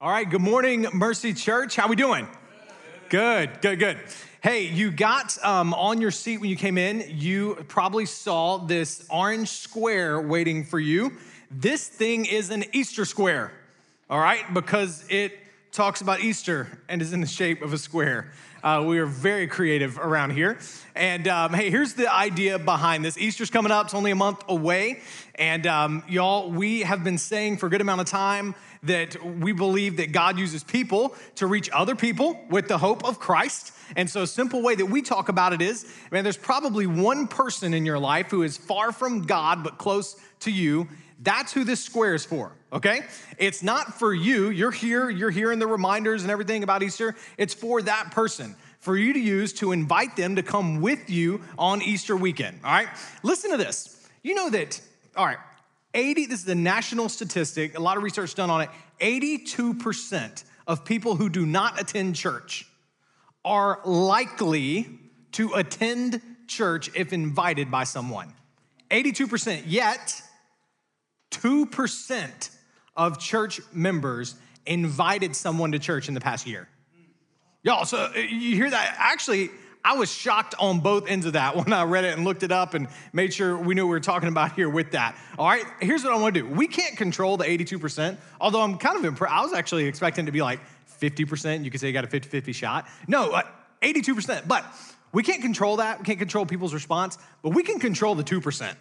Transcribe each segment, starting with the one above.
All right, good morning, Mercy Church. How we doing? Good, good, good. Hey, you got um, on your seat when you came in, you probably saw this orange square waiting for you. This thing is an Easter square, all right, because it talks about Easter and is in the shape of a square. Uh, we are very creative around here. And um, hey, here's the idea behind this Easter's coming up, it's only a month away. And um, y'all, we have been saying for a good amount of time that we believe that God uses people to reach other people with the hope of Christ. And so, a simple way that we talk about it is man, there's probably one person in your life who is far from God but close to you. That's who this square is for, okay? It's not for you. You're here, you're hearing the reminders and everything about Easter. It's for that person for you to use to invite them to come with you on Easter weekend, all right? Listen to this. You know that, all right, 80, this is a national statistic, a lot of research done on it. 82% of people who do not attend church are likely to attend church if invited by someone. 82%. Yet, 2% of church members invited someone to church in the past year. Y'all, so uh, you hear that? Actually, I was shocked on both ends of that when I read it and looked it up and made sure we knew what we were talking about here with that. All right, here's what I want to do. We can't control the 82%, although I'm kind of impressed. I was actually expecting to be like 50%. You could say you got a 50 50 shot. No, uh, 82%. But we can't control that. We can't control people's response, but we can control the 2%.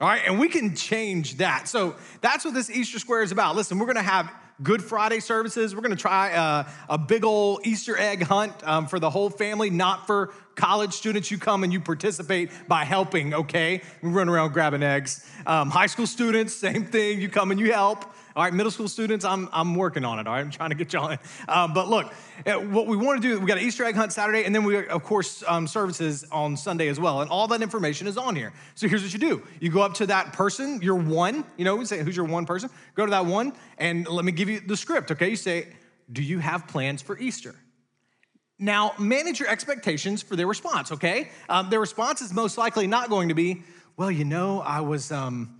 All right, and we can change that. So that's what this Easter Square is about. Listen, we're gonna have Good Friday services. We're gonna try uh, a big old Easter egg hunt um, for the whole family, not for college students. You come and you participate by helping, okay? We run around grabbing eggs. Um, high school students, same thing. You come and you help. All right, middle school students, I'm, I'm working on it. All right, I'm trying to get y'all in. Um, but look, uh, what we want to do, we got an Easter egg hunt Saturday, and then we, of course, um, services on Sunday as well. And all that information is on here. So here's what you do you go up to that person, your one, you know, we say, who's your one person? Go to that one, and let me give you the script, okay? You say, Do you have plans for Easter? Now, manage your expectations for their response, okay? Um, their response is most likely not going to be, Well, you know, I was. Um,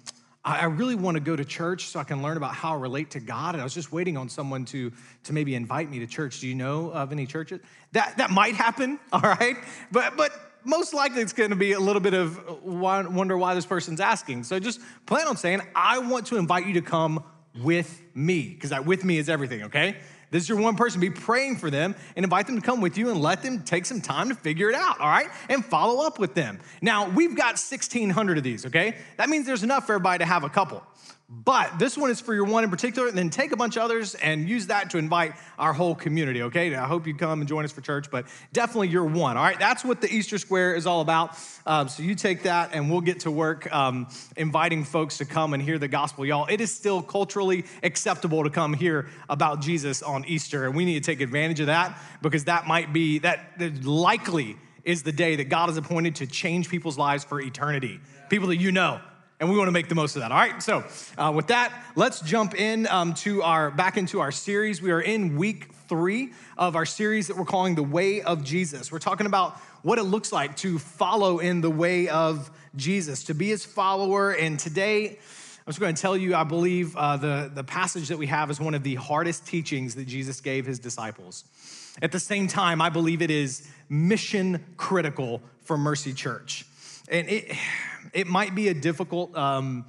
I really want to go to church so I can learn about how I relate to God. And I was just waiting on someone to, to maybe invite me to church. Do you know of any churches? That, that might happen, all right? But, but most likely it's going to be a little bit of uh, wonder why this person's asking. So just plan on saying, I want to invite you to come with me, because that with me is everything, okay? This is your one person. Be praying for them and invite them to come with you and let them take some time to figure it out, all right? And follow up with them. Now, we've got 1,600 of these, okay? That means there's enough for everybody to have a couple. But this one is for your one in particular, and then take a bunch of others and use that to invite our whole community, okay? I hope you come and join us for church, but definitely your one, all right? That's what the Easter Square is all about. Um, so you take that, and we'll get to work um, inviting folks to come and hear the gospel. Y'all, it is still culturally acceptable to come hear about Jesus on Easter, and we need to take advantage of that because that might be, that likely is the day that God has appointed to change people's lives for eternity. People that you know, and we want to make the most of that. All right. So uh, with that, let's jump in um, to our back into our series. We are in week three of our series that we're calling the Way of Jesus. We're talking about what it looks like to follow in the way of Jesus, to be His follower. And today, I'm just going to tell you, I believe uh, the, the passage that we have is one of the hardest teachings that Jesus gave his disciples. At the same time, I believe it is mission critical for Mercy Church. And it, it might be a difficult um,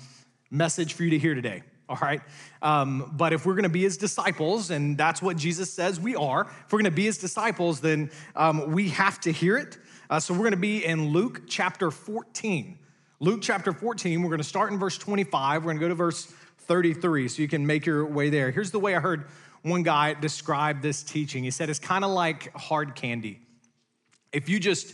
message for you to hear today, all right? Um, but if we're gonna be his disciples, and that's what Jesus says we are, if we're gonna be his disciples, then um, we have to hear it. Uh, so we're gonna be in Luke chapter 14. Luke chapter 14, we're gonna start in verse 25, we're gonna go to verse 33, so you can make your way there. Here's the way I heard one guy describe this teaching. He said it's kind of like hard candy. If you just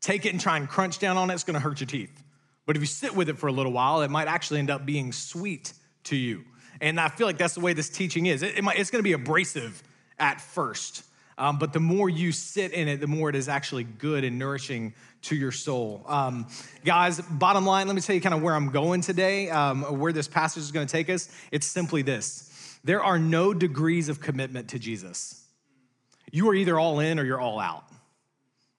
take it and try and crunch down on it, it's gonna hurt your teeth. But if you sit with it for a little while, it might actually end up being sweet to you. And I feel like that's the way this teaching is. It, it might, it's gonna be abrasive at first. Um, but the more you sit in it, the more it is actually good and nourishing to your soul. Um, guys, bottom line, let me tell you kind of where I'm going today, um, where this passage is going to take us. It's simply this there are no degrees of commitment to Jesus. You are either all in or you're all out.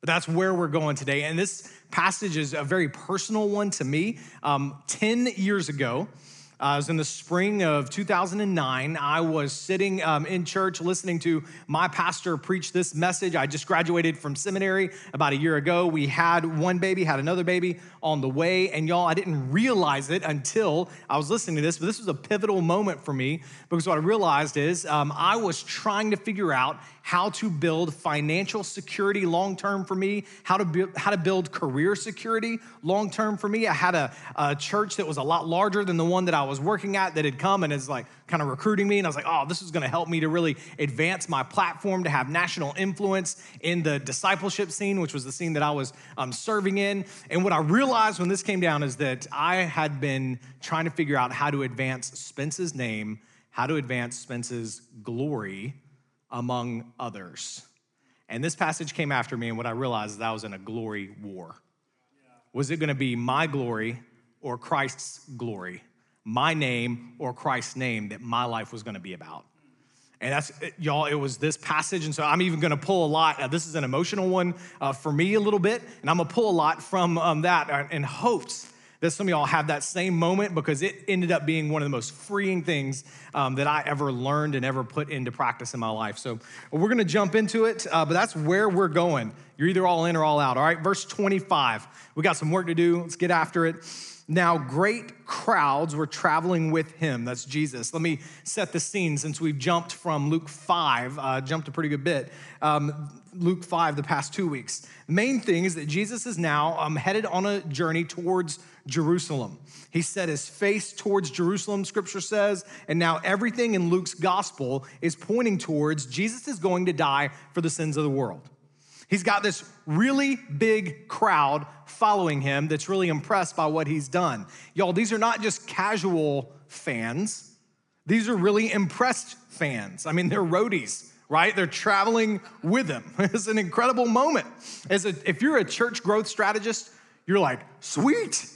But that's where we're going today. And this passage is a very personal one to me. Um, 10 years ago, uh, it was in the spring of 2009. I was sitting um, in church listening to my pastor preach this message. I just graduated from seminary about a year ago. We had one baby, had another baby on the way. And y'all, I didn't realize it until I was listening to this, but this was a pivotal moment for me because what I realized is um, I was trying to figure out how to build financial security long term for me, how to, how to build career security long term for me. I had a, a, church that was a lot larger than the one that I was working at that had come and is like kind of recruiting me. And I was like, oh, this is going to help me to really advance my platform, to have national influence in the discipleship scene, which was the scene that I was um, serving in. And what I realized when this came down is that I had been trying to figure out how to advance Spence's name, how to advance Spence's glory among others. And this passage came after me, and what I realized is that I was in a glory war. Was it gonna be my glory or Christ's glory? My name or Christ's name that my life was gonna be about? And that's, y'all, it was this passage. And so I'm even gonna pull a lot. Uh, this is an emotional one uh, for me a little bit. And I'm gonna pull a lot from um, that uh, in hopes that some of y'all have that same moment because it ended up being one of the most freeing things um, that I ever learned and ever put into practice in my life. So we're gonna jump into it, uh, but that's where we're going. You're either all in or all out, all right? Verse 25. We got some work to do. Let's get after it. Now, great crowds were traveling with him. That's Jesus. Let me set the scene since we've jumped from Luke 5, uh, jumped a pretty good bit. Um, Luke 5, the past two weeks. The main thing is that Jesus is now um, headed on a journey towards Jerusalem. He set his face towards Jerusalem, scripture says, and now everything in Luke's gospel is pointing towards Jesus is going to die for the sins of the world. He's got this really big crowd following him that's really impressed by what he's done. Y'all, these are not just casual fans, these are really impressed fans. I mean, they're roadies, right? They're traveling with him. It's an incredible moment. As a, if you're a church growth strategist, you're like, sweet.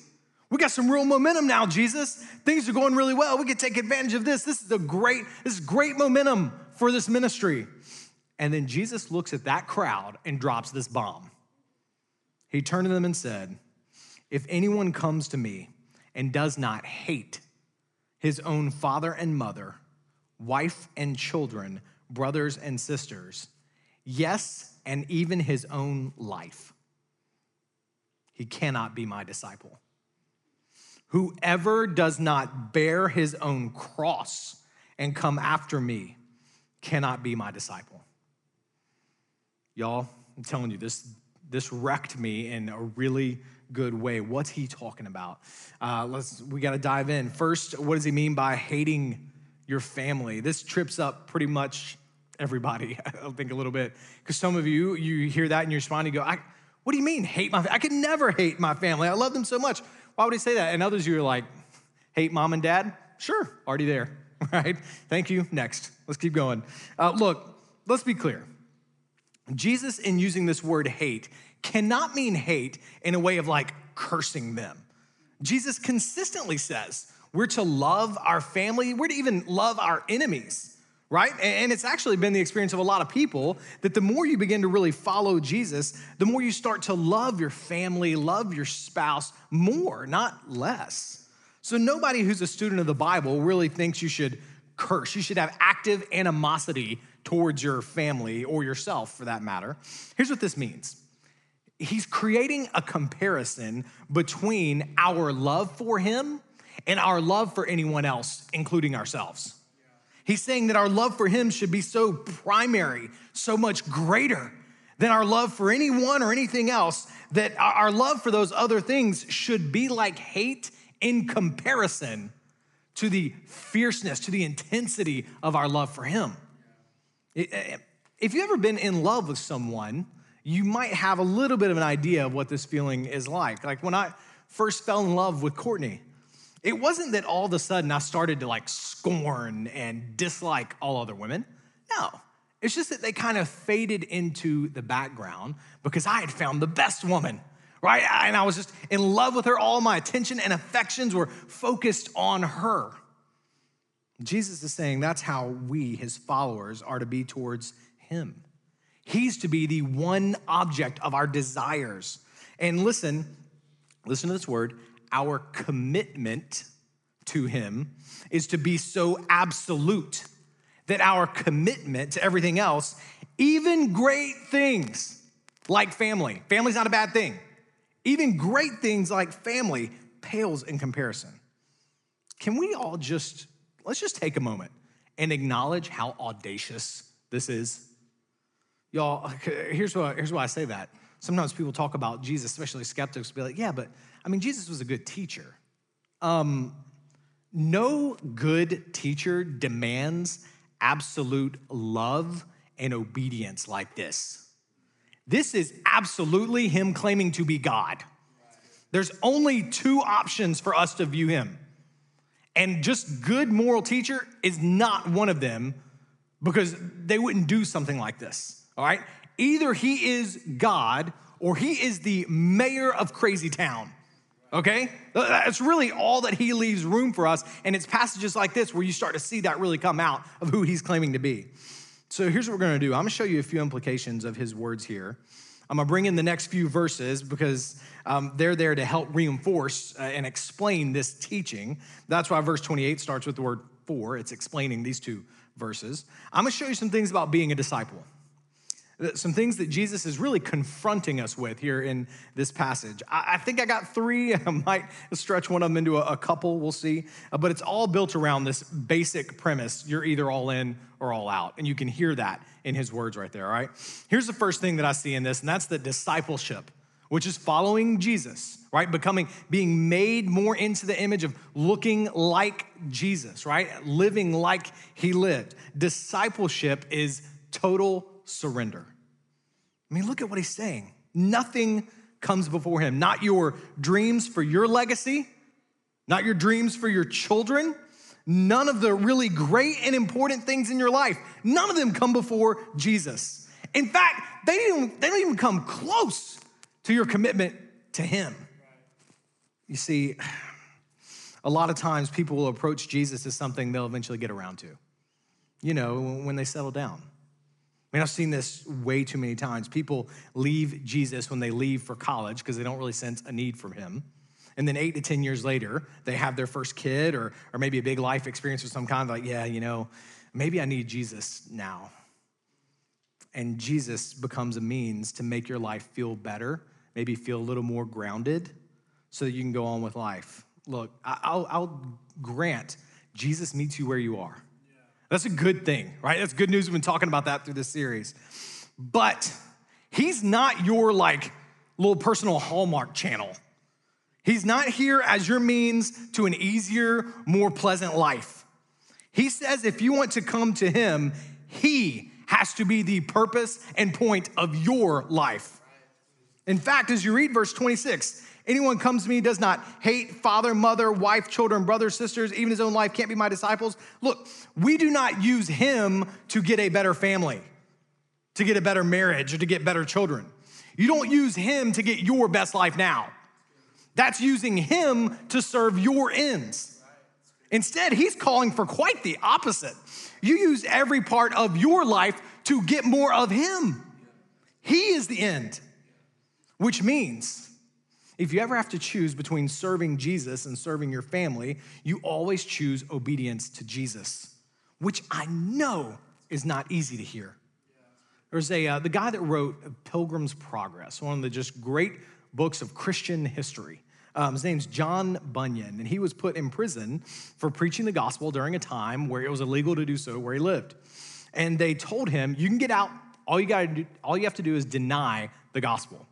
We got some real momentum now, Jesus. Things are going really well. We can take advantage of this. This is a great, this is great momentum for this ministry. And then Jesus looks at that crowd and drops this bomb. He turned to them and said, If anyone comes to me and does not hate his own father and mother, wife and children, brothers and sisters, yes, and even his own life, he cannot be my disciple. Whoever does not bear his own cross and come after me cannot be my disciple. Y'all, I'm telling you, this, this wrecked me in a really good way. What's he talking about? Uh, let's we got to dive in. First, what does he mean by hating your family? This trips up pretty much everybody. I think a little bit because some of you you hear that and you respond. You go, I, "What do you mean hate my? I could never hate my family. I love them so much. Why would he say that?" And others, you're like, "Hate mom and dad? Sure, already there. Right? Thank you. Next, let's keep going. Uh, look, let's be clear. Jesus, in using this word hate, cannot mean hate in a way of like cursing them. Jesus consistently says we're to love our family, we're to even love our enemies, right? And it's actually been the experience of a lot of people that the more you begin to really follow Jesus, the more you start to love your family, love your spouse more, not less. So nobody who's a student of the Bible really thinks you should curse. You should have active animosity towards your family or yourself for that matter. Here's what this means He's creating a comparison between our love for Him and our love for anyone else, including ourselves. He's saying that our love for Him should be so primary, so much greater than our love for anyone or anything else, that our love for those other things should be like hate in comparison to the fierceness, to the intensity of our love for Him. If you've ever been in love with someone, you might have a little bit of an idea of what this feeling is like. Like when I first fell in love with Courtney, it wasn't that all of a sudden I started to like scorn and dislike all other women. No, it's just that they kind of faded into the background because I had found the best woman, right? And I was just in love with her. All my attention and affections were focused on her. Jesus is saying that's how we, his followers, are to be towards him. He's to be the one object of our desires. And listen, listen to this word our commitment to him is to be so absolute that our commitment to everything else, even great things like family, family's not a bad thing, even great things like family pales in comparison. Can we all just, let's just take a moment and acknowledge how audacious this is? Y'all, here's why, here's why I say that. Sometimes people talk about Jesus, especially skeptics, be like, yeah, but I mean, Jesus was a good teacher. Um, no good teacher demands absolute love and obedience like this. This is absolutely him claiming to be God. There's only two options for us to view him. And just good moral teacher is not one of them because they wouldn't do something like this all right? Either he is God or he is the mayor of crazy town. Okay? That's really all that he leaves room for us. And it's passages like this where you start to see that really come out of who he's claiming to be. So here's what we're gonna do I'm gonna show you a few implications of his words here. I'm gonna bring in the next few verses because um, they're there to help reinforce uh, and explain this teaching. That's why verse 28 starts with the word for, it's explaining these two verses. I'm gonna show you some things about being a disciple some things that Jesus is really confronting us with here in this passage. I, think I got three. I might stretch one of them into a, a couple, we'll see. Uh, but it's all built around this basic premise you're either all in or all out. And you can hear that in his words right there, all right? Here's the first thing that I see in this, and that's the discipleship, which is following Jesus, right? Becoming, being made more into the image of looking like Jesus, right? Living like he lived. Discipleship is total surrender. I mean, look at what he's saying. Nothing comes before him. Not your dreams for your legacy, not your dreams for your children, none of the really great and important things in your life. None of them come before Jesus. In fact, they don't, they don't even come close to your commitment to him. You see, a lot of times people will approach Jesus as something they'll eventually get around to, you know, when they settle down. I mean, I've seen this way too many times. People leave Jesus when they leave for college because they don't really sense a need for him. And then eight to 10 years later, they have their first kid or, or maybe a big life experience of some kind, like, yeah, you know, maybe I need Jesus now. And Jesus becomes a means to make your life feel better, maybe feel a little more grounded so that you can go on with life. Look, I'll, I'll grant Jesus meets you where you are. That's a good thing, right? That's good news. We've been talking about that through this series. But he's not your like little personal Hallmark channel. He's not here as your means to an easier, more pleasant life. He says if you want to come to him, he has to be the purpose and point of your life. In fact, as you read verse 26, Anyone comes to me does not hate father, mother, wife, children, brothers, sisters, even his own life can't be my disciples. Look, we do not use him to get a better family, to get a better marriage, or to get better children. You don't use him to get your best life now. That's using him to serve your ends. Instead, he's calling for quite the opposite. You use every part of your life to get more of him. He is the end, which means if you ever have to choose between serving Jesus and serving your family, you always choose obedience to Jesus, which I know is not easy to hear. There's a uh, the guy that wrote Pilgrim's Progress, one of the just great books of Christian history. Um, his name's John Bunyan, and he was put in prison for preaching the gospel during a time where it was illegal to do so where he lived. And they told him, "You can get out. All you got to do, all you have to do is deny the gospel."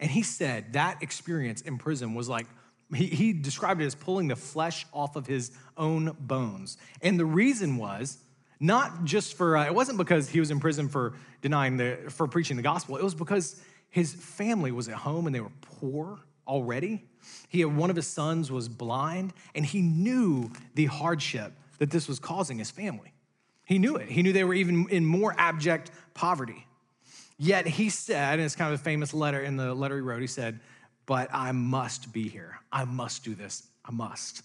And he said that experience in prison was like, he, he described it as pulling the flesh off of his own bones. And the reason was Not just for, uh, it wasn't because he was in prison for denying the, for preaching the gospel. It was because his family was at home and they were poor already. He had one of his sons was blind, and he knew the hardship that this was causing his family. He knew it. He knew they were even in more abject poverty. Yet he said, and it's kind of a famous letter in the letter he wrote, he said, But I must be here. I must do this. I must.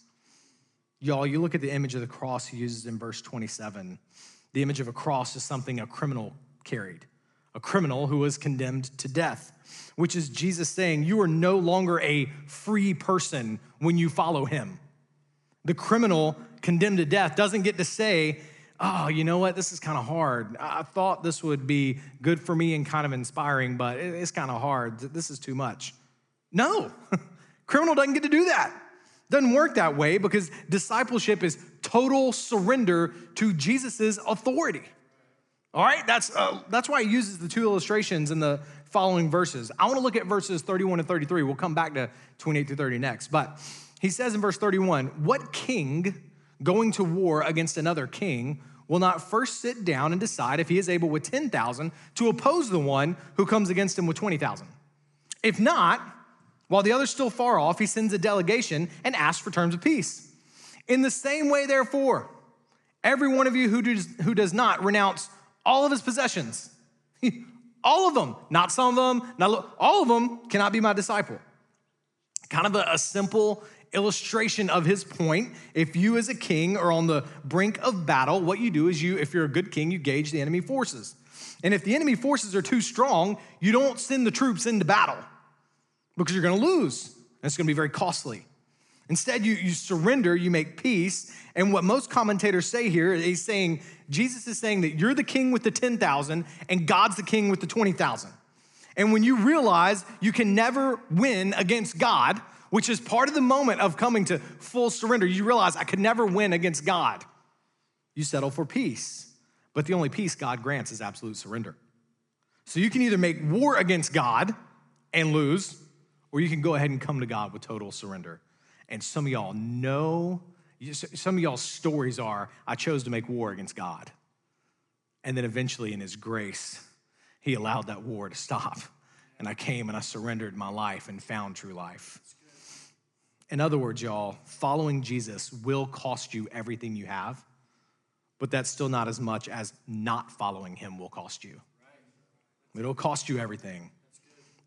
Y'all, you look at the image of the cross he uses in verse 27. The image of a cross is something a criminal carried, a criminal who was condemned to death, which is Jesus saying, You are no longer a free person when you follow him. The criminal condemned to death doesn't get to say, oh, you know what, this is kind of hard. I thought this would be good for me and kind of inspiring, but it's kind of hard. This is too much. No, criminal doesn't get to do that. Doesn't work that way because discipleship is total surrender to Jesus's authority. All right, that's, uh, that's why he uses the two illustrations in the following verses. I want to look at verses 31 and 33. We'll come back to 28 through 30 next. But he says in verse 31 What king going to war against another king will not first sit down and decide if he is able with 10,000 to oppose the one who comes against him with 20,000. If not, while the other's still far off, he sends a delegation and asks for terms of peace. In the same way, therefore, every one of you who does, who does not renounce all of his possessions, all of them, not some of them, not all of them cannot be my disciple. Kind of a, a simple illustration of his point. If you, as a king, are on the brink of battle, what you do is you, if you're a good king, you gauge the enemy forces. And if the enemy forces are too strong, you don't send the troops into battle because you're going to lose. And it's going to be very costly. Instead, you, you surrender, you make peace. And what most commentators say here is saying, Jesus is saying that you're the king with the 10,000 and God's the king with the 20,000. And when you realize you can never win against God, which is part of the moment of coming to full surrender. You realize I could never win against God. You settle for peace. But the only peace God grants is absolute surrender. So you can either make war against God and lose, or you can go ahead and come to God with total surrender. And some of y'all know, some of y'all's stories are I chose to make war against God. And then eventually, in His grace, He allowed that war to stop. And I came and I surrendered my life and found true life. In other words, y'all, following Jesus will cost you everything you have, but that's still not as much as not following him will cost you. It'll cost you everything.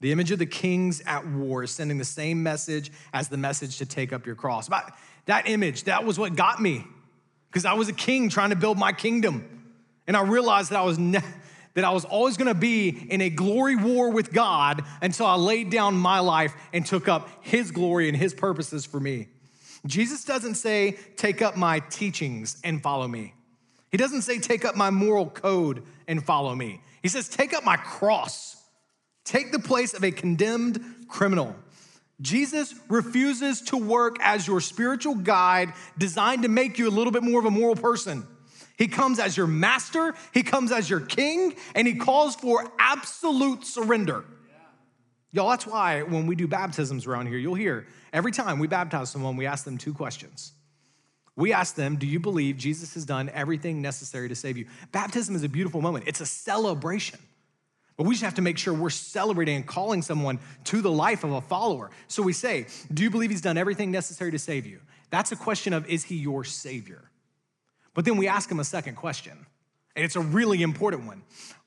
The image of the kings at war is sending the same message as the message to take up your cross. But that image, that was what got me because I was a king trying to build my kingdom. And I realized that I was that I was always gonna be in a glory war with God until I laid down my life and took up His glory and His purposes for me. Jesus doesn't say, take up my teachings and follow me. He doesn't say, take up my moral code and follow me. He says, take up my cross. Take the place of a condemned criminal. Jesus refuses to work as your spiritual guide designed to make you a little bit more of a moral person. He comes as your master, he comes as your king, and he calls for absolute surrender. Y'all, that's why when we do baptisms around here, you'll hear every time we baptize someone, we ask them two questions. We ask them, Do you believe Jesus has done everything necessary to save you? Baptism is a beautiful moment, it's a celebration. But we just have to make sure we're celebrating and calling someone to the life of a follower. So we say, Do you believe he's done everything necessary to save you? That's a question of, Is he your savior? But then we ask him a second question, and it's a really important one.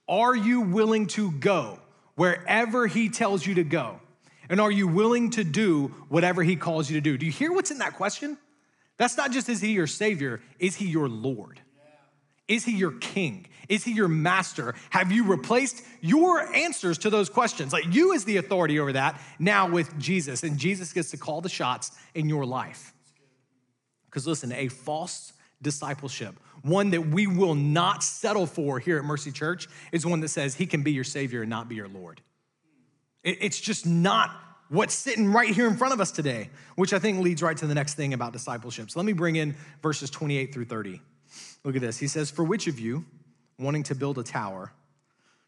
Are you willing to go wherever he tells you to go? And are you willing to do whatever he calls you to do? Do you hear what's in that question? That's not just is he your savior, is he your Lord? Is he your king? Is he your master? Have you replaced your answers to those questions? Like you as the authority over that now with Jesus, and Jesus gets to call the shots in your life. Because listen, a false discipleship, one that we will not settle for here at Mercy Church, is one that says he can be your Savior and not be your Lord. It's just not what's sitting right here in front of us today, which I think leads right to the next thing about discipleship. So let me bring in verses 28 through 30. Look at this. He says, For which of you, wanting to build a tower,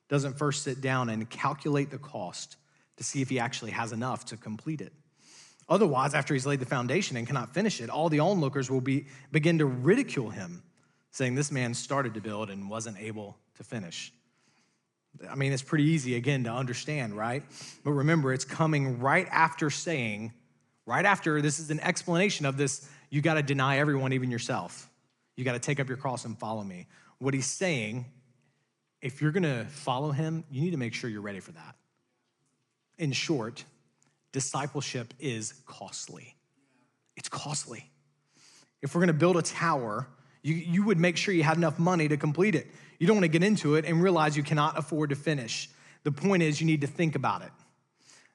doesn't first sit down and calculate the cost to see if he actually has enough to complete it? Otherwise, after he's laid the foundation and cannot finish it, all the onlookers will be, begin to ridicule him, saying this man started to build and wasn't able to finish. I mean, it's pretty easy, again, to understand, right? But remember, it's coming right after saying, right after this is an explanation of this, you got to deny everyone, even yourself. You got to take up your cross and follow me. What he's saying, if you're going to follow him, you need to make sure you're ready for that. In short, discipleship is costly. It's costly. If we're to build a tower, you, you would make sure you had enough money to complete it. You don't want to get into it and realize you cannot afford to finish. The point is, you need to think about it.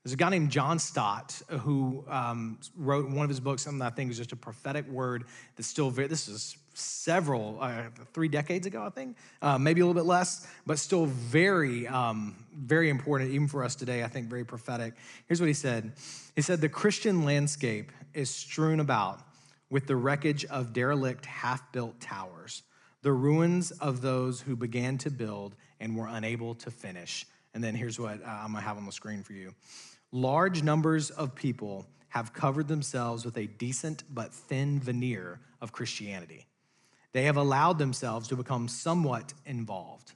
There's a guy named John Stott who um, wrote one of his books, something I think is just a prophetic word that's still very, this is several, uh, three decades ago, I think, uh, maybe a little bit less, but still very, um, very important, even for us today, I think very prophetic. Here's what he said He said, The Christian landscape is strewn about with the wreckage of derelict, half built towers, the ruins of those who began to build and were unable to finish. And then here's what uh, I'm gonna have on the screen for you. Large numbers of people have covered themselves with a decent but thin veneer of Christianity. They have allowed themselves to become somewhat involved,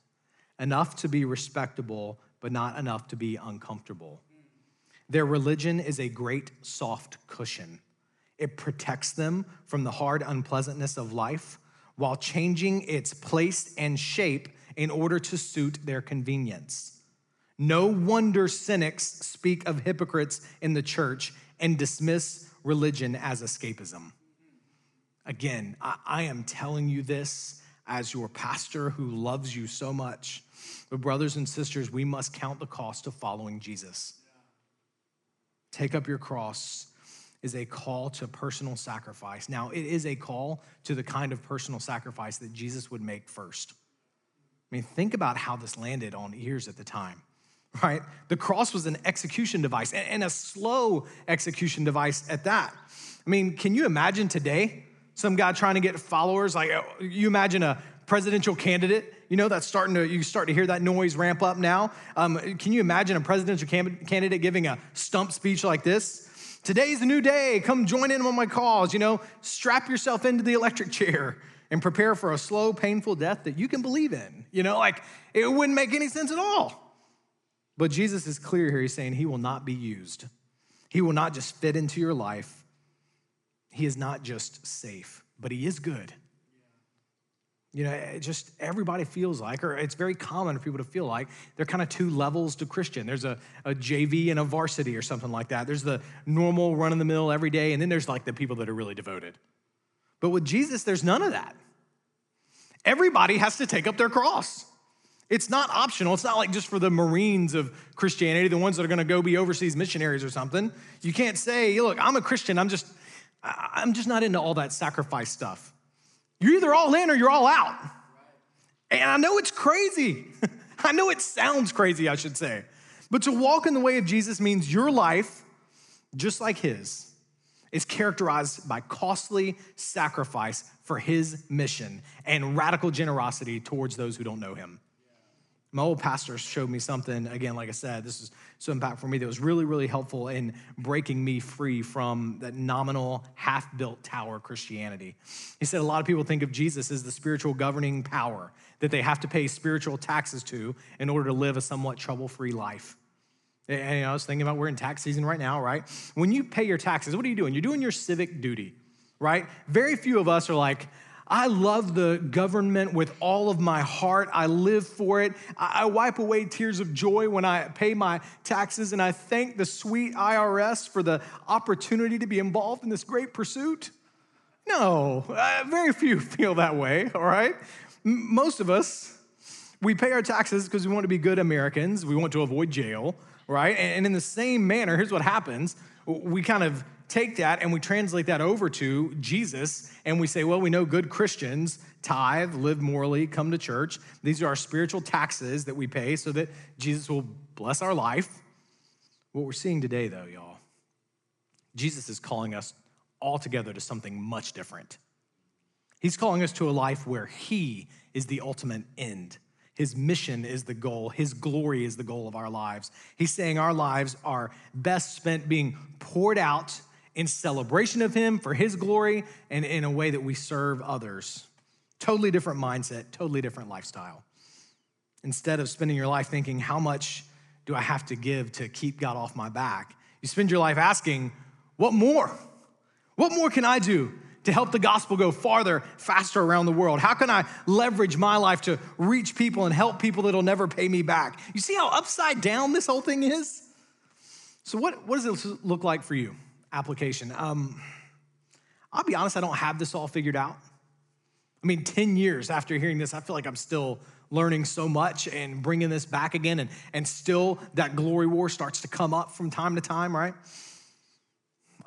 enough to be respectable, but not enough to be uncomfortable. Their religion is a great soft cushion. It protects them from the hard unpleasantness of life while changing its place and shape in order to suit their convenience. No wonder cynics speak of hypocrites in the church and dismiss religion as escapism. Again, I, I, am telling you this as your pastor who loves you so much. But, brothers and sisters, we must count the cost of following Jesus. Take up your cross is a call to personal sacrifice. Now, it is a call to the kind of personal sacrifice that Jesus would make first. I mean, think about how this landed on ears at the time, right? The cross was an execution device and a slow execution device at that. I mean, can you imagine today some guy trying to get followers? Like, uh, you imagine a presidential candidate, you know, that's starting to, you start to hear that noise ramp up now. Um, can you imagine a presidential candidate giving a stump speech like this? Today's a new day. Come join in on my cause. You know, strap yourself into the electric chair and prepare for a slow, painful death that you can believe in. You know, like it wouldn't make any sense at all. But Jesus is clear here. He's saying he will not be used, he will not just fit into your life. He is not just safe, but he is good. You know, just everybody feels like, or it's very common for people to feel like they're kind of two levels to Christian. There's a, a JV and a varsity or something like that. There's the normal run in the mill every day, and then there's like the people that are really devoted. But with Jesus, there's none of that. Everybody has to take up their cross. It's not optional. It's not like just for the Marines of Christianity, the ones that are going to go be overseas missionaries or something. You can't say, look, I'm a Christian. I'm just, I'm just not into all that sacrifice stuff. You're either all in or you're all out. And I know it's crazy. I know it sounds crazy, I should say. But to walk in the way of Jesus means your life, just like his, is characterized by costly sacrifice for his mission and radical generosity towards those who don't know him. My old pastor showed me something, again, like I said, this is so impactful for me that was really, really helpful in breaking me free from that nominal, half built tower Christianity. He said a lot of people think of Jesus as the spiritual governing power that they have to pay spiritual taxes to in order to live a somewhat trouble free life. And you know, I was thinking about we're in tax season right now, right? When you pay your taxes, what are you doing? You're doing your civic duty, right? Very few of us are like, I love the government with all of my heart. I live for it. I wipe away tears of joy when I pay my taxes, and I thank the sweet IRS for the opportunity to be involved in this great pursuit. No, uh, very few feel that way, all right? Most of us, we pay our taxes because we want to be good Americans. We want to avoid jail, right? And in the same manner, here's what happens we kind of take that and we translate that over to Jesus and we say, well, we know good Christians tithe, live morally, come to church. These are our spiritual taxes that we pay so that Jesus will bless our life. What we're seeing today, though, y'all, Jesus is calling us all together to something much different. He's calling us to a life where He is the ultimate end. His mission is the goal. His glory is the goal of our lives. He's saying our lives are best spent being poured out in celebration of Him for His glory and in a way that we serve others Totally different mindset, totally different lifestyle. Instead of spending your life thinking, how much do I have to give to keep God off my back? You spend your life asking, what more? What more can I do to help the gospel go farther, faster around the world? How can I leverage my life to reach people and help people that'll never pay me back? You see how upside down this whole thing is? So, what, what does it look like for you? Application. Um, I'll be honest, I don't have this all figured out. I mean, 10 years after hearing this, I feel like I'm still learning so much and bringing this back again, and, and still that glory war starts to come up from time to time, right?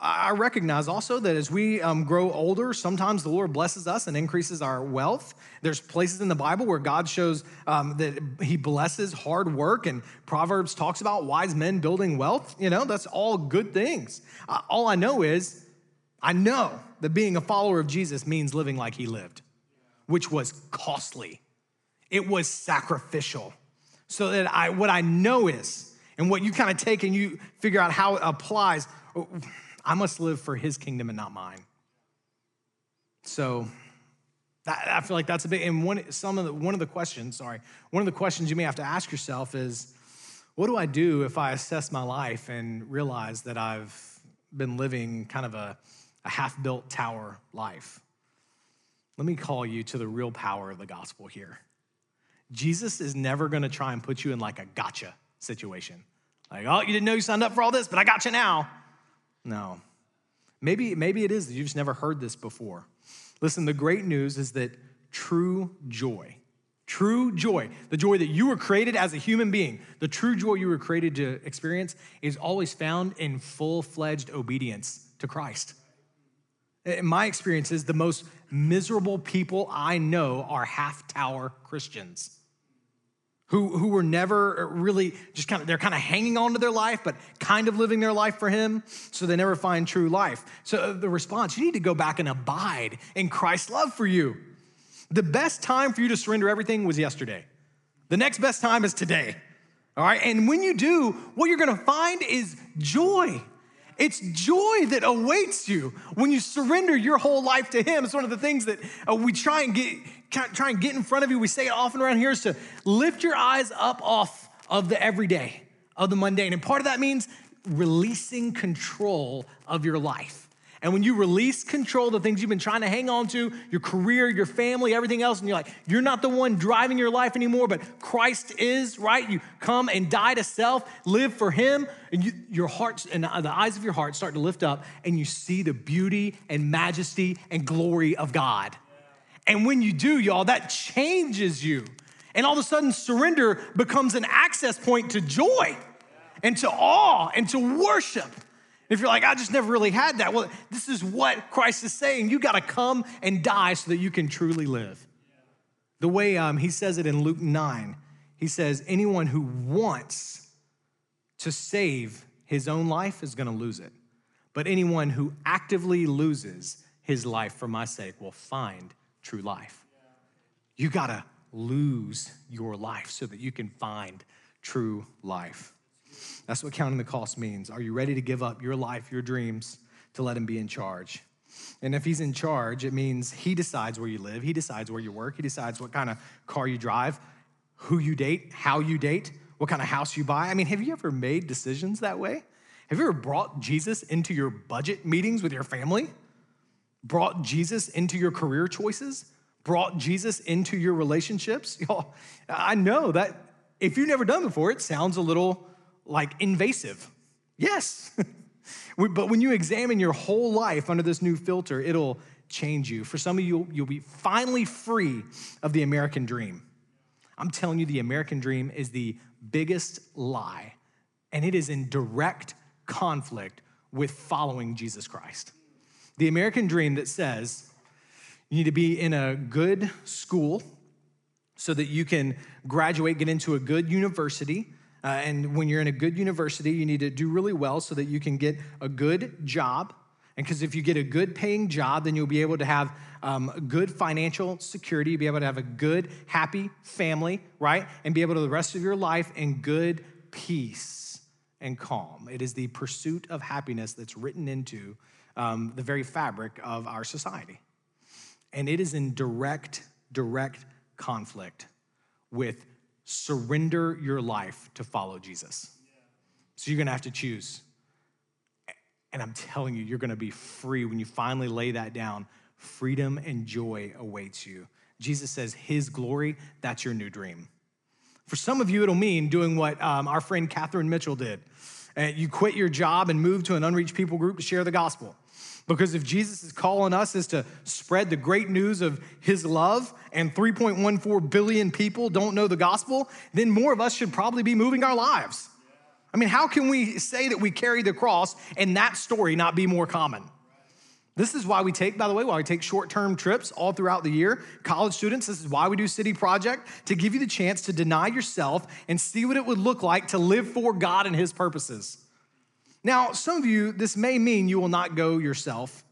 I recognize also that as we um, grow older, sometimes the Lord blesses us and increases our wealth. There's places in the Bible where God shows um, that He blesses hard work, and Proverbs talks about wise men building wealth. You know, that's all good things. Uh, all I know is, I know that being a follower of Jesus means living like He lived, which was costly, it was sacrificial. So that I, what I know is, and what you kind of take and you figure out how it applies I must live for his kingdom and not mine. So that, I feel like that's a big, and one, some of the, one of the questions, sorry, one of the questions you may have to ask yourself is, what do I do if I assess my life and realize that I've been living kind of a, a half built tower life? Let me call you to the real power of the gospel here. Jesus is never gonna try and put you in like a gotcha situation. Like, oh, you didn't know you signed up for all this, but I got you now. No. Maybe, maybe it is that you've just never heard this before. Listen, the great news is that true joy, true joy, the joy that you were created as a human being, the true joy you were created to experience is always found in full fledged obedience to Christ. In my experience is the most miserable people I know are half tower Christians who, who were never really just kind of, they're kind of hanging on to their life, but kind of living their life for Him, so they never find true life. So uh, the response, you need to go back and abide in Christ's love for you. The best time for you to surrender everything was yesterday. The next best time is today. All right. And when you do, what you're going to find is joy. It's joy that awaits you when you surrender your whole life to Him. It's one of the things that uh, we try and get try and get in front of you. We say it often around here is to lift your eyes up off of the everyday, of the mundane. And part of that means releasing control of your life. And when you release control, the things you've been trying to hang on to, your career, your family, everything else, and you're like, you're not the one driving your life anymore, but Christ is, right? You come and die to self, live for Him, and you, your heart and the eyes of your heart start to lift up, and you see the beauty and majesty and glory of God. And when you do, y'all, that changes you. And all of a sudden, surrender becomes an access point to joy and to awe and to worship. If you're like, I just never really had that, well, this is what Christ is saying. You got to come and die so that you can truly live. The way um, he says it in Luke 9, he says, anyone who wants to save his own life is going to lose it. But anyone who actively loses his life for my sake will find true life. You got to lose your life so that you can find true life. That's what counting the cost means. Are you ready to give up your life, your dreams, to let Him be in charge? And if He's in charge, it means He decides where you live, He decides where you work, He decides what kind of car you drive, who you date, how you date, what kind of house you buy. I mean, have you ever made decisions that way? Have you ever brought Jesus into your budget meetings with your family? Brought Jesus into your career choices, brought Jesus into your relationships. Y'all, I know that if you've never done before, it sounds a little like invasive. Yes. but when you examine your whole life under this new filter, it'll change you. For some of you, you'll be finally free of the American dream. I'm telling you, the American dream is the biggest lie, and it is in direct conflict with following Jesus Christ. The American dream that says you need to be in a good school so that you can graduate, get into a good university. Uh, and when you're in a good university, you need to do really well so that you can get a good job. And because if you get a good paying job, then you'll be able to have um, good financial security, you'll be able to have a good, happy family, right? And be able to the rest of your life in good peace and calm. It is the pursuit of happiness that's written into um, the very fabric of our society. And it is in direct direct conflict with surrender your life to follow Jesus. So you're gonna have to choose. And I'm telling you, you're gonna be free when you finally lay that down. Freedom and joy awaits you. Jesus says, His glory, that's your new dream. For some of you, it'll mean doing what um, our friend Catherine Mitchell did. Uh, you quit your job and move to an unreached people group to share the gospel. Because if Jesus is calling us is to spread the great news of his love and 3.14 billion people don't know the gospel, then more of us should probably be moving our lives. I mean, how can we say that we carry the cross and that story not be more common? This is why we take, by the way, why we take short term trips all throughout the year. College students, this is why we do City Project to give you the chance to deny yourself and see what it would look like to live for God and His purposes. Now, some of you, this may mean you will not go yourself,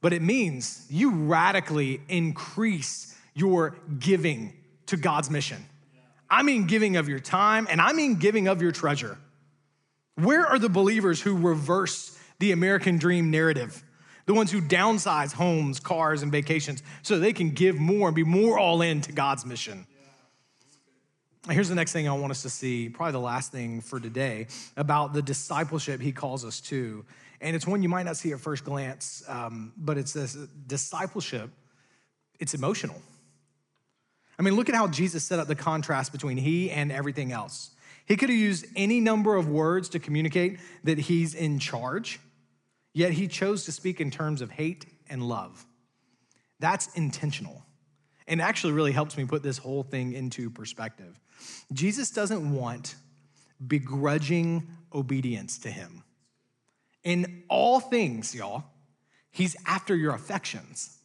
but it means you radically increase your giving to God's mission. I mean, giving of your time, and I mean giving of your treasure. Where are the believers who reverse the American dream narrative? The ones who downsize homes, cars, and vacations so they can give more and be more all in to God's mission. Here's the next thing I want us to see, probably the last thing for today, about the discipleship he calls us to. And it's one you might not see at first glance, um, but it's this discipleship, it's emotional. I mean, look at how Jesus set up the contrast between he and everything else. He could have used any number of words to communicate that he's in charge, yet he chose to speak in terms of hate and love. That's intentional and actually really helps me put this whole thing into perspective. Jesus doesn't want begrudging obedience to him. In all things, y'all, he's after your affections.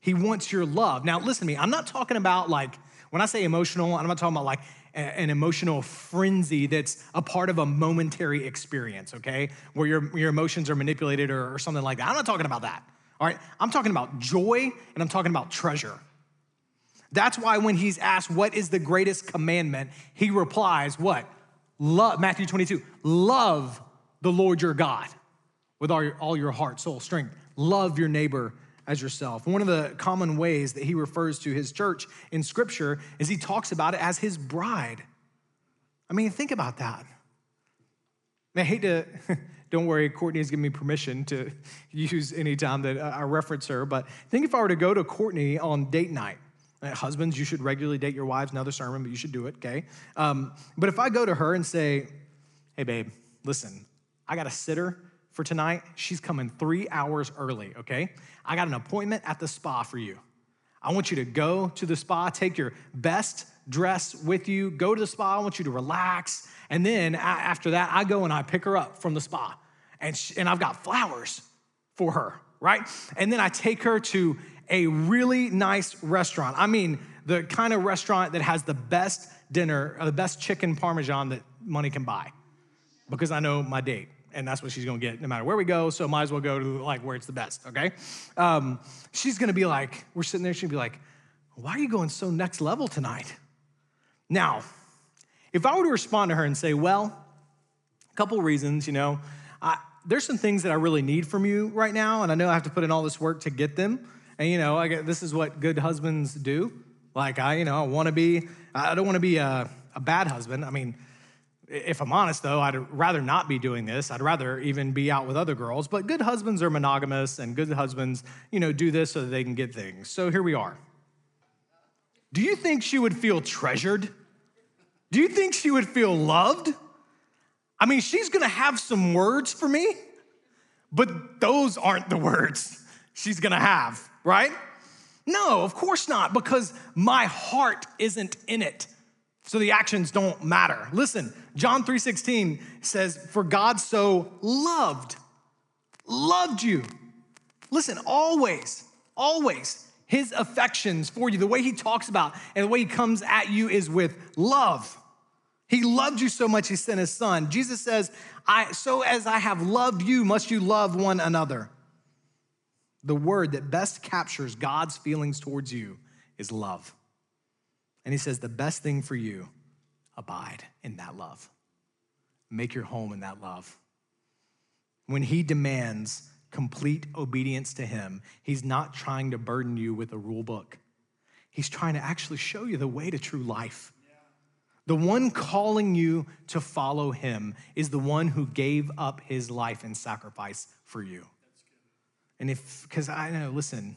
He wants your love. Now, listen to me, I'm not talking about like, when I say emotional, I'm not talking about like an emotional frenzy that's a part of a momentary experience, okay? Where your, your emotions are manipulated or, or something like that. I'm not talking about that, all right? I'm talking about joy and I'm talking about treasure. That's why when he's asked, What is the greatest commandment? he replies, What? Love, Matthew 22, love the Lord your God with all your, all your heart, soul, strength. Love your neighbor as yourself. One of the common ways that he refers to his church in scripture is he talks about it as his bride. I mean, think about that. I hate to, don't worry, Courtney's given me permission to use any time that I reference her, but think if I were to go to Courtney on date night husbands, you should regularly date your wives. Another sermon, but you should do it, okay? Um, but if I go to her and say, hey, babe, listen, I got a sitter for tonight. She's coming three hours early, okay? I got an appointment at the spa for you. I want you to go to the spa, take your best dress with you, go to the spa. I want you to relax. And then after that, I go and I pick her up from the spa. And, she, and I've got flowers for her, right? And then I take her to a really nice restaurant. I mean, the kind of restaurant that has the best dinner, the best chicken parmesan that money can buy, because I know my date. And that's what she's gonna get no matter where we go. So might as well go to like where it's the best, okay? Um, she's gonna be like, we're sitting there, she'll be like, why are you going so next level tonight? Now, if I were to respond to her and say, well, a couple reasons, you know, I, there's some things that I really need from you right now, and I know I have to put in all this work to get them. And you know, I get, this is what good husbands do. Like I, you know, I want to be. I don't want to be a, a bad husband. I mean, if I'm honest though, I'd rather not be doing this. I'd rather even be out with other girls. But good husbands are monogamous, and good husbands, you know, do this so that they can get things. So here we are. Do you think she would feel treasured? Do you think she would feel loved? I mean, she's gonna have some words for me, but those aren't the words she's gonna have right? No, of course not, because my heart isn't in it. So the actions don't matter. Listen, John 3:16 says, "For God so loved loved you." Listen, always, always his affections for you, the way he talks about and the way he comes at you is with love. He loved you so much he sent his son. Jesus says, I so as I have loved you, must you love one another the word that best captures God's feelings towards you is love. And he says, the best thing for you, abide in that love. Make your home in that love. When he demands complete obedience to him, he's not trying to burden you with a rule book. He's trying to actually show you the way to true life. The one calling you to follow him is the one who gave up his life in sacrifice for you. And if, because I know, listen,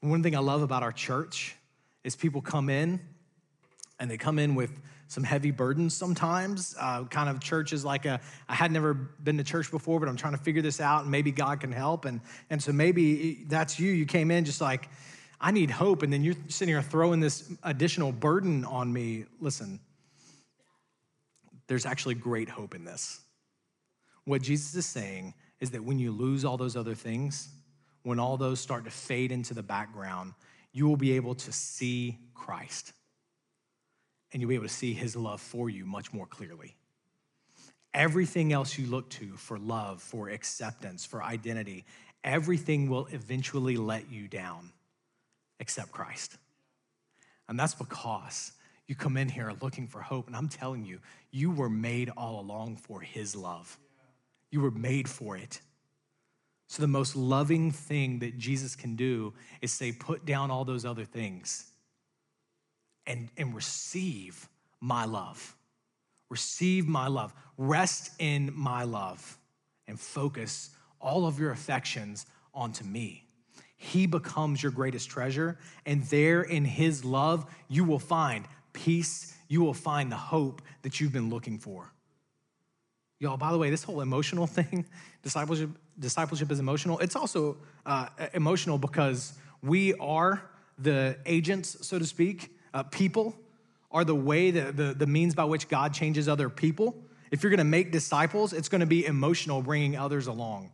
one thing I love about our church is people come in and they come in with some heavy burdens sometimes. Uh, kind of church is like a, I had never been to church before, but I'm trying to figure this out and maybe God can help. And, and so maybe that's you. You came in just like, I need hope. And then you're sitting here throwing this additional burden on me. Listen, there's actually great hope in this. What Jesus is saying is that when you lose all those other things, when all those start to fade into the background, you will be able to see Christ. And you'll be able to see his love for you much more clearly. Everything else you look to for love, for acceptance, for identity, everything will eventually let you down except Christ. And that's because you come in here looking for hope. And I'm telling you, you were made all along for His love. You were made for it. So, the most loving thing that Jesus can do is say, put down all those other things and, and receive my love. Receive my love. Rest in my love and focus all of your affections onto me. He becomes your greatest treasure, and there in His love, you will find peace. You will find the hope that you've been looking for. Y'all, by the way, this whole emotional thing, discipleship, discipleship is emotional. It's also uh, emotional because we are the agents, so to speak. Uh, people are the way, the, the, the means by which God changes other people. If you're gonna make disciples, it's gonna be emotional bringing others along.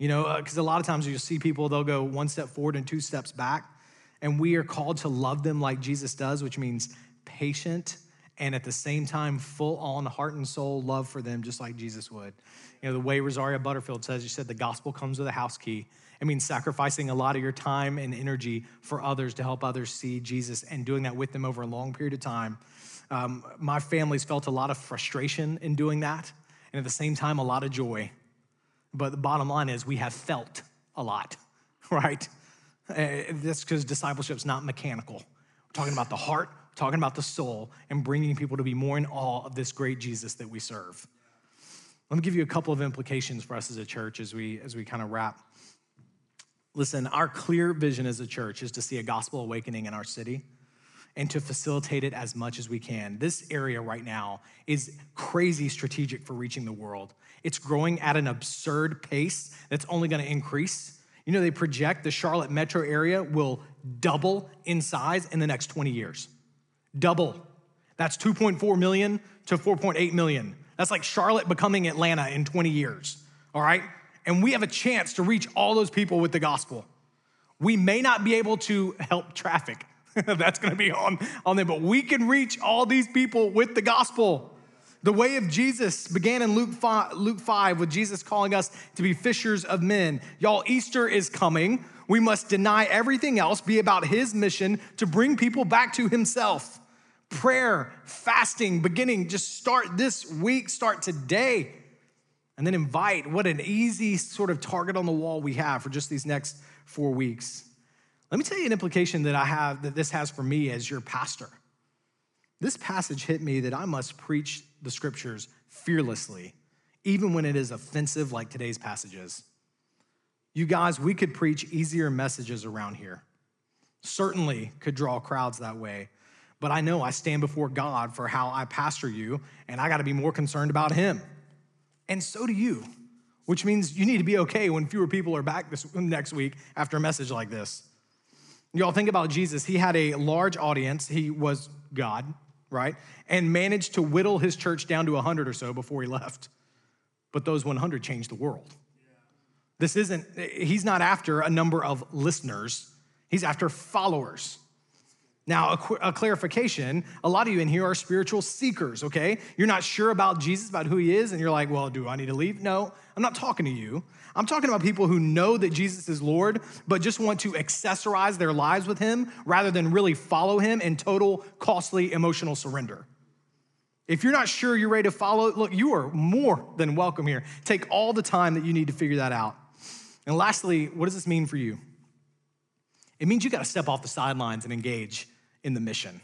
You know, because uh, a lot of times you see people, they'll go one step forward and two steps back. And we are called to love them like Jesus does, which means patient and at the same time full on heart and soul love for them, just like Jesus would. You know, the way Rosaria Butterfield says, you said the gospel comes with a house key. It means sacrificing a lot of your time and energy for others to help others see Jesus and doing that with them over a long period of time. Um, my family's felt a lot of frustration in doing that, and at the same time, a lot of joy. But the bottom line is we have felt a lot, right? Uh, that's because discipleship's not mechanical. We're talking about the heart, talking about the soul, and bringing people to be more in awe of this great Jesus that we serve. Let me give you a couple of implications for us as a church as we as we kind of wrap. Listen, our clear vision as a church is to see a gospel awakening in our city and to facilitate it as much as we can. This area right now is crazy strategic for reaching the world. It's growing at an absurd pace that's only going to increase. You know, they project the Charlotte metro area will double in size in the next 20 years. Double. That's 2.4 million to 4.8 million. That's like Charlotte becoming Atlanta in 20 years, all right? And we have a chance to reach all those people with the gospel. We may not be able to help traffic. That's gonna be on, on them, but we can reach all these people with the gospel. The way of Jesus began in Luke 5, Luke 5 with Jesus calling us to be fishers of men. Y'all, Easter is coming. We must deny everything else, be about his mission to bring people back to himself. Prayer, fasting, beginning, just start this week, start today. And then invite. What an easy sort of target on the wall we have for just these next four weeks. Let me tell you an implication that I have that this has for me as your pastor. This passage hit me that I must preach the scriptures fearlessly, even when it is offensive, like today's passages. You guys, we could preach easier messages around here. Certainly could draw crowds that way. But I know I stand before God for how I pastor you, and I got to be more concerned about Him. And so do you, which means you need to be okay when fewer people are back this next week after a message like this. Y'all think about Jesus. He had a large audience. He was God, right? And managed to whittle his church down to 100 or so before he left. But those 100 changed the world. This isn't, he's not after a number of listeners, he's after followers. Now, a, a, clarification a lot of you in here are spiritual seekers, okay? You're not sure about Jesus, about who he is, and you're like, well, do I need to leave? No, I'm not talking to you. I'm talking about people who know that Jesus is Lord, but just want to accessorize their lives with him rather than really follow him in total, costly, emotional surrender. If you're not sure you're ready to follow, look, you are more than welcome here. Take all the time that you need to figure that out. And lastly, what does this mean for you? It means you got to step off the sidelines and engage in the mission.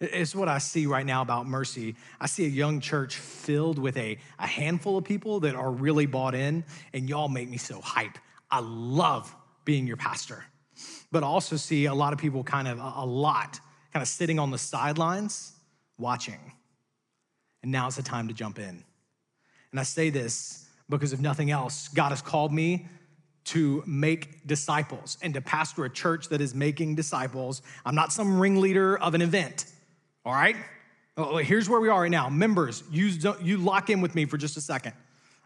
It's what I see right now about Mercy. I see a young church filled with a, a handful of people that are really bought in, and y'all make me so hype. I love being your pastor. But I also see a lot of people kind of, a lot, kind of sitting on the sidelines watching. And now it's the time to jump in. And I say this because if nothing else, God has called me to make disciples and to pastor a church that is making disciples. I'm not some ringleader of an event, all right? Oh, oh here's where we are right now. Members, you, you lock in with me for just a second.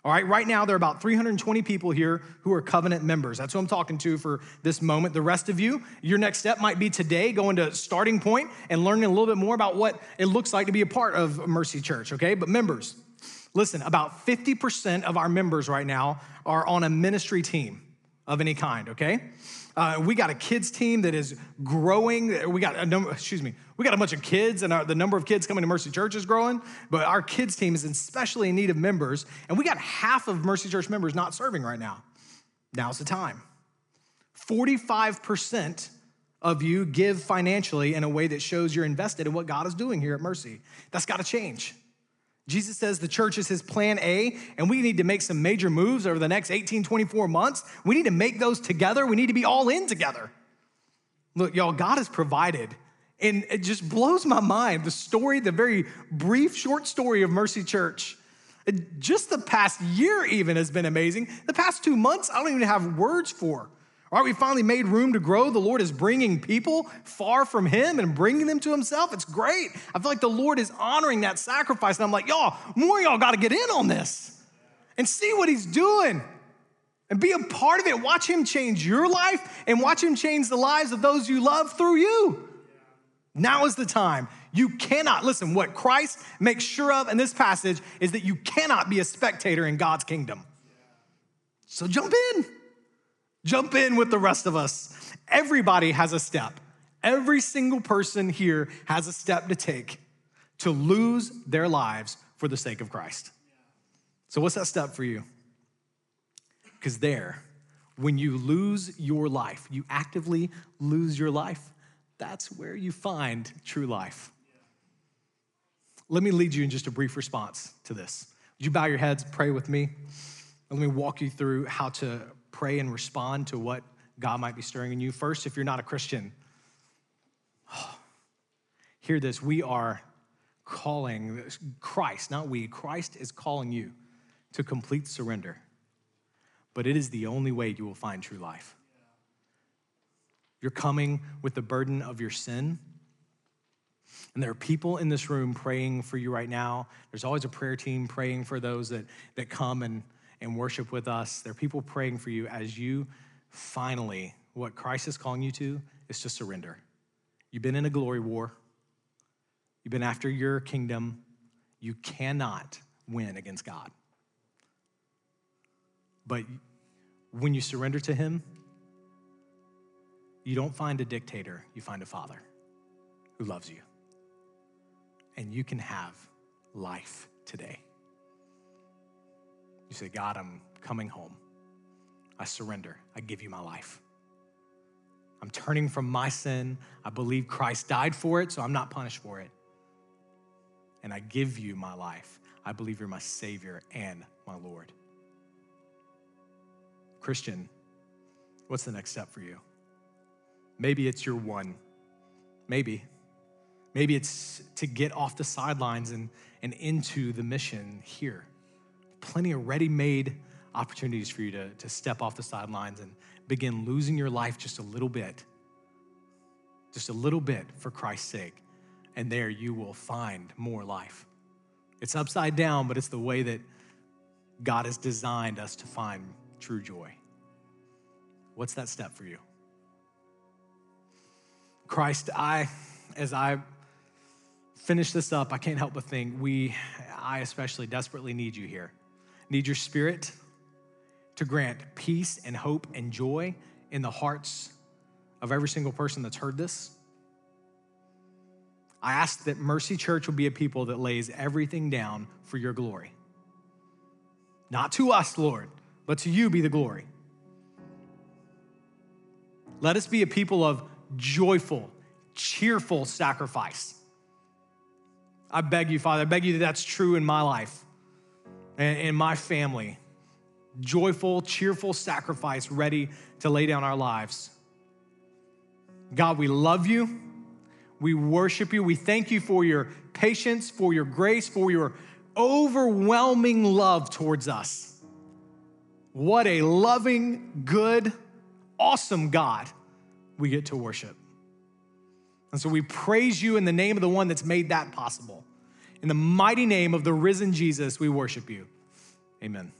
All right, right now there are about 320 people here who are covenant members. That's who I'm talking to for this moment. The rest of you, your next step might be today going to starting point and learning a little bit more about what it looks like to be a part of Mercy Church, okay? But members, listen, about 50% of our members right now are on a ministry team of any kind, okay? Uh, we got a kids team that is growing. We got a number, excuse me, we got a bunch of kids, and our, the number of kids coming to Mercy Church is growing. But our kids team is especially in need of members, and we got half of Mercy Church members not serving right now. Now's the time. 45% of you give financially in a way that shows you're invested in what God is doing here at Mercy. That's got to change. Jesus says the church is his plan A, and we need to make some major moves over the next 18, 24 months. We need to make those together. We need to be all in together. Look, y'all, God has provided, and it just blows my mind the story, the very brief, short story of Mercy Church. Just the past year, even, has been amazing. The past two months, I don't even have words for. Right, we finally made room to grow. The Lord is bringing people far from Him and bringing them to Himself. It's great. I feel like the Lord is honoring that sacrifice. And I'm like, y'all, more y'all got to get in on this and see what He's doing and be a part of it. Watch Him change your life and watch Him change the lives of those you love through you. Now is the time. You cannot, listen, what Christ makes sure of in this passage is that you cannot be a spectator in God's kingdom. So jump in. Jump in with the rest of us. Everybody has a step. Every single person here has a step to take to lose their lives for the sake of Christ. So, what's that step for you? Because there, when you lose your life, you actively lose your life, that's where you find true life. Let me lead you in just a brief response to this. Would you bow your heads, pray with me? And let me walk you through how to pray and respond to what God might be stirring in you. First, if you're not a Christian, hear this. We are calling Christ, not we, Christ is calling you to complete surrender. But it is the only way you will find true life. You're coming with the burden of your sin. And there are people in this room praying for you right now. There's always a prayer team praying for those that, that come and and worship with us. There are people praying for you as you finally, what Christ is calling you to is to surrender. You've been in a glory war, you've been after your kingdom. You cannot win against God. But when you surrender to Him, you don't find a dictator, you find a father who loves you. And you can have life today. You say, God, I'm coming home. I surrender. I give you my life. I'm turning from my sin. I believe Christ died for it, so I'm not punished for it. And I give you my life. I believe you're my Savior and my Lord. Christian, what's the next step for you? Maybe it's your one. Maybe. Maybe it's to get off the sidelines and, and into the mission here plenty of ready made opportunities for you to, to step off the sidelines and begin losing your life just a little bit, just a little bit for Christ's sake. And there you will find more life. It's upside down, but it's the way that God has designed us to find true joy. What's that step for you? Christ, I, as I finish this up, I can't help but think we, I especially desperately need you here need your spirit to grant peace and hope and joy in the hearts of every single person that's heard this. I ask that Mercy Church will be a people that lays everything down for your glory. Not to us, Lord, but to you be the glory. Let us be a people of joyful, cheerful sacrifice. I beg you, Father, I beg you that that's true in my life and in my family. Joyful, cheerful sacrifice, ready to lay down our lives. God, we love you. We worship you. We thank you for your patience, for your grace, for your overwhelming love towards us. What a loving, good, awesome God we get to worship. And so we praise you in the name of the one that's made that possible. In the mighty name of the risen Jesus, we worship you. Amen.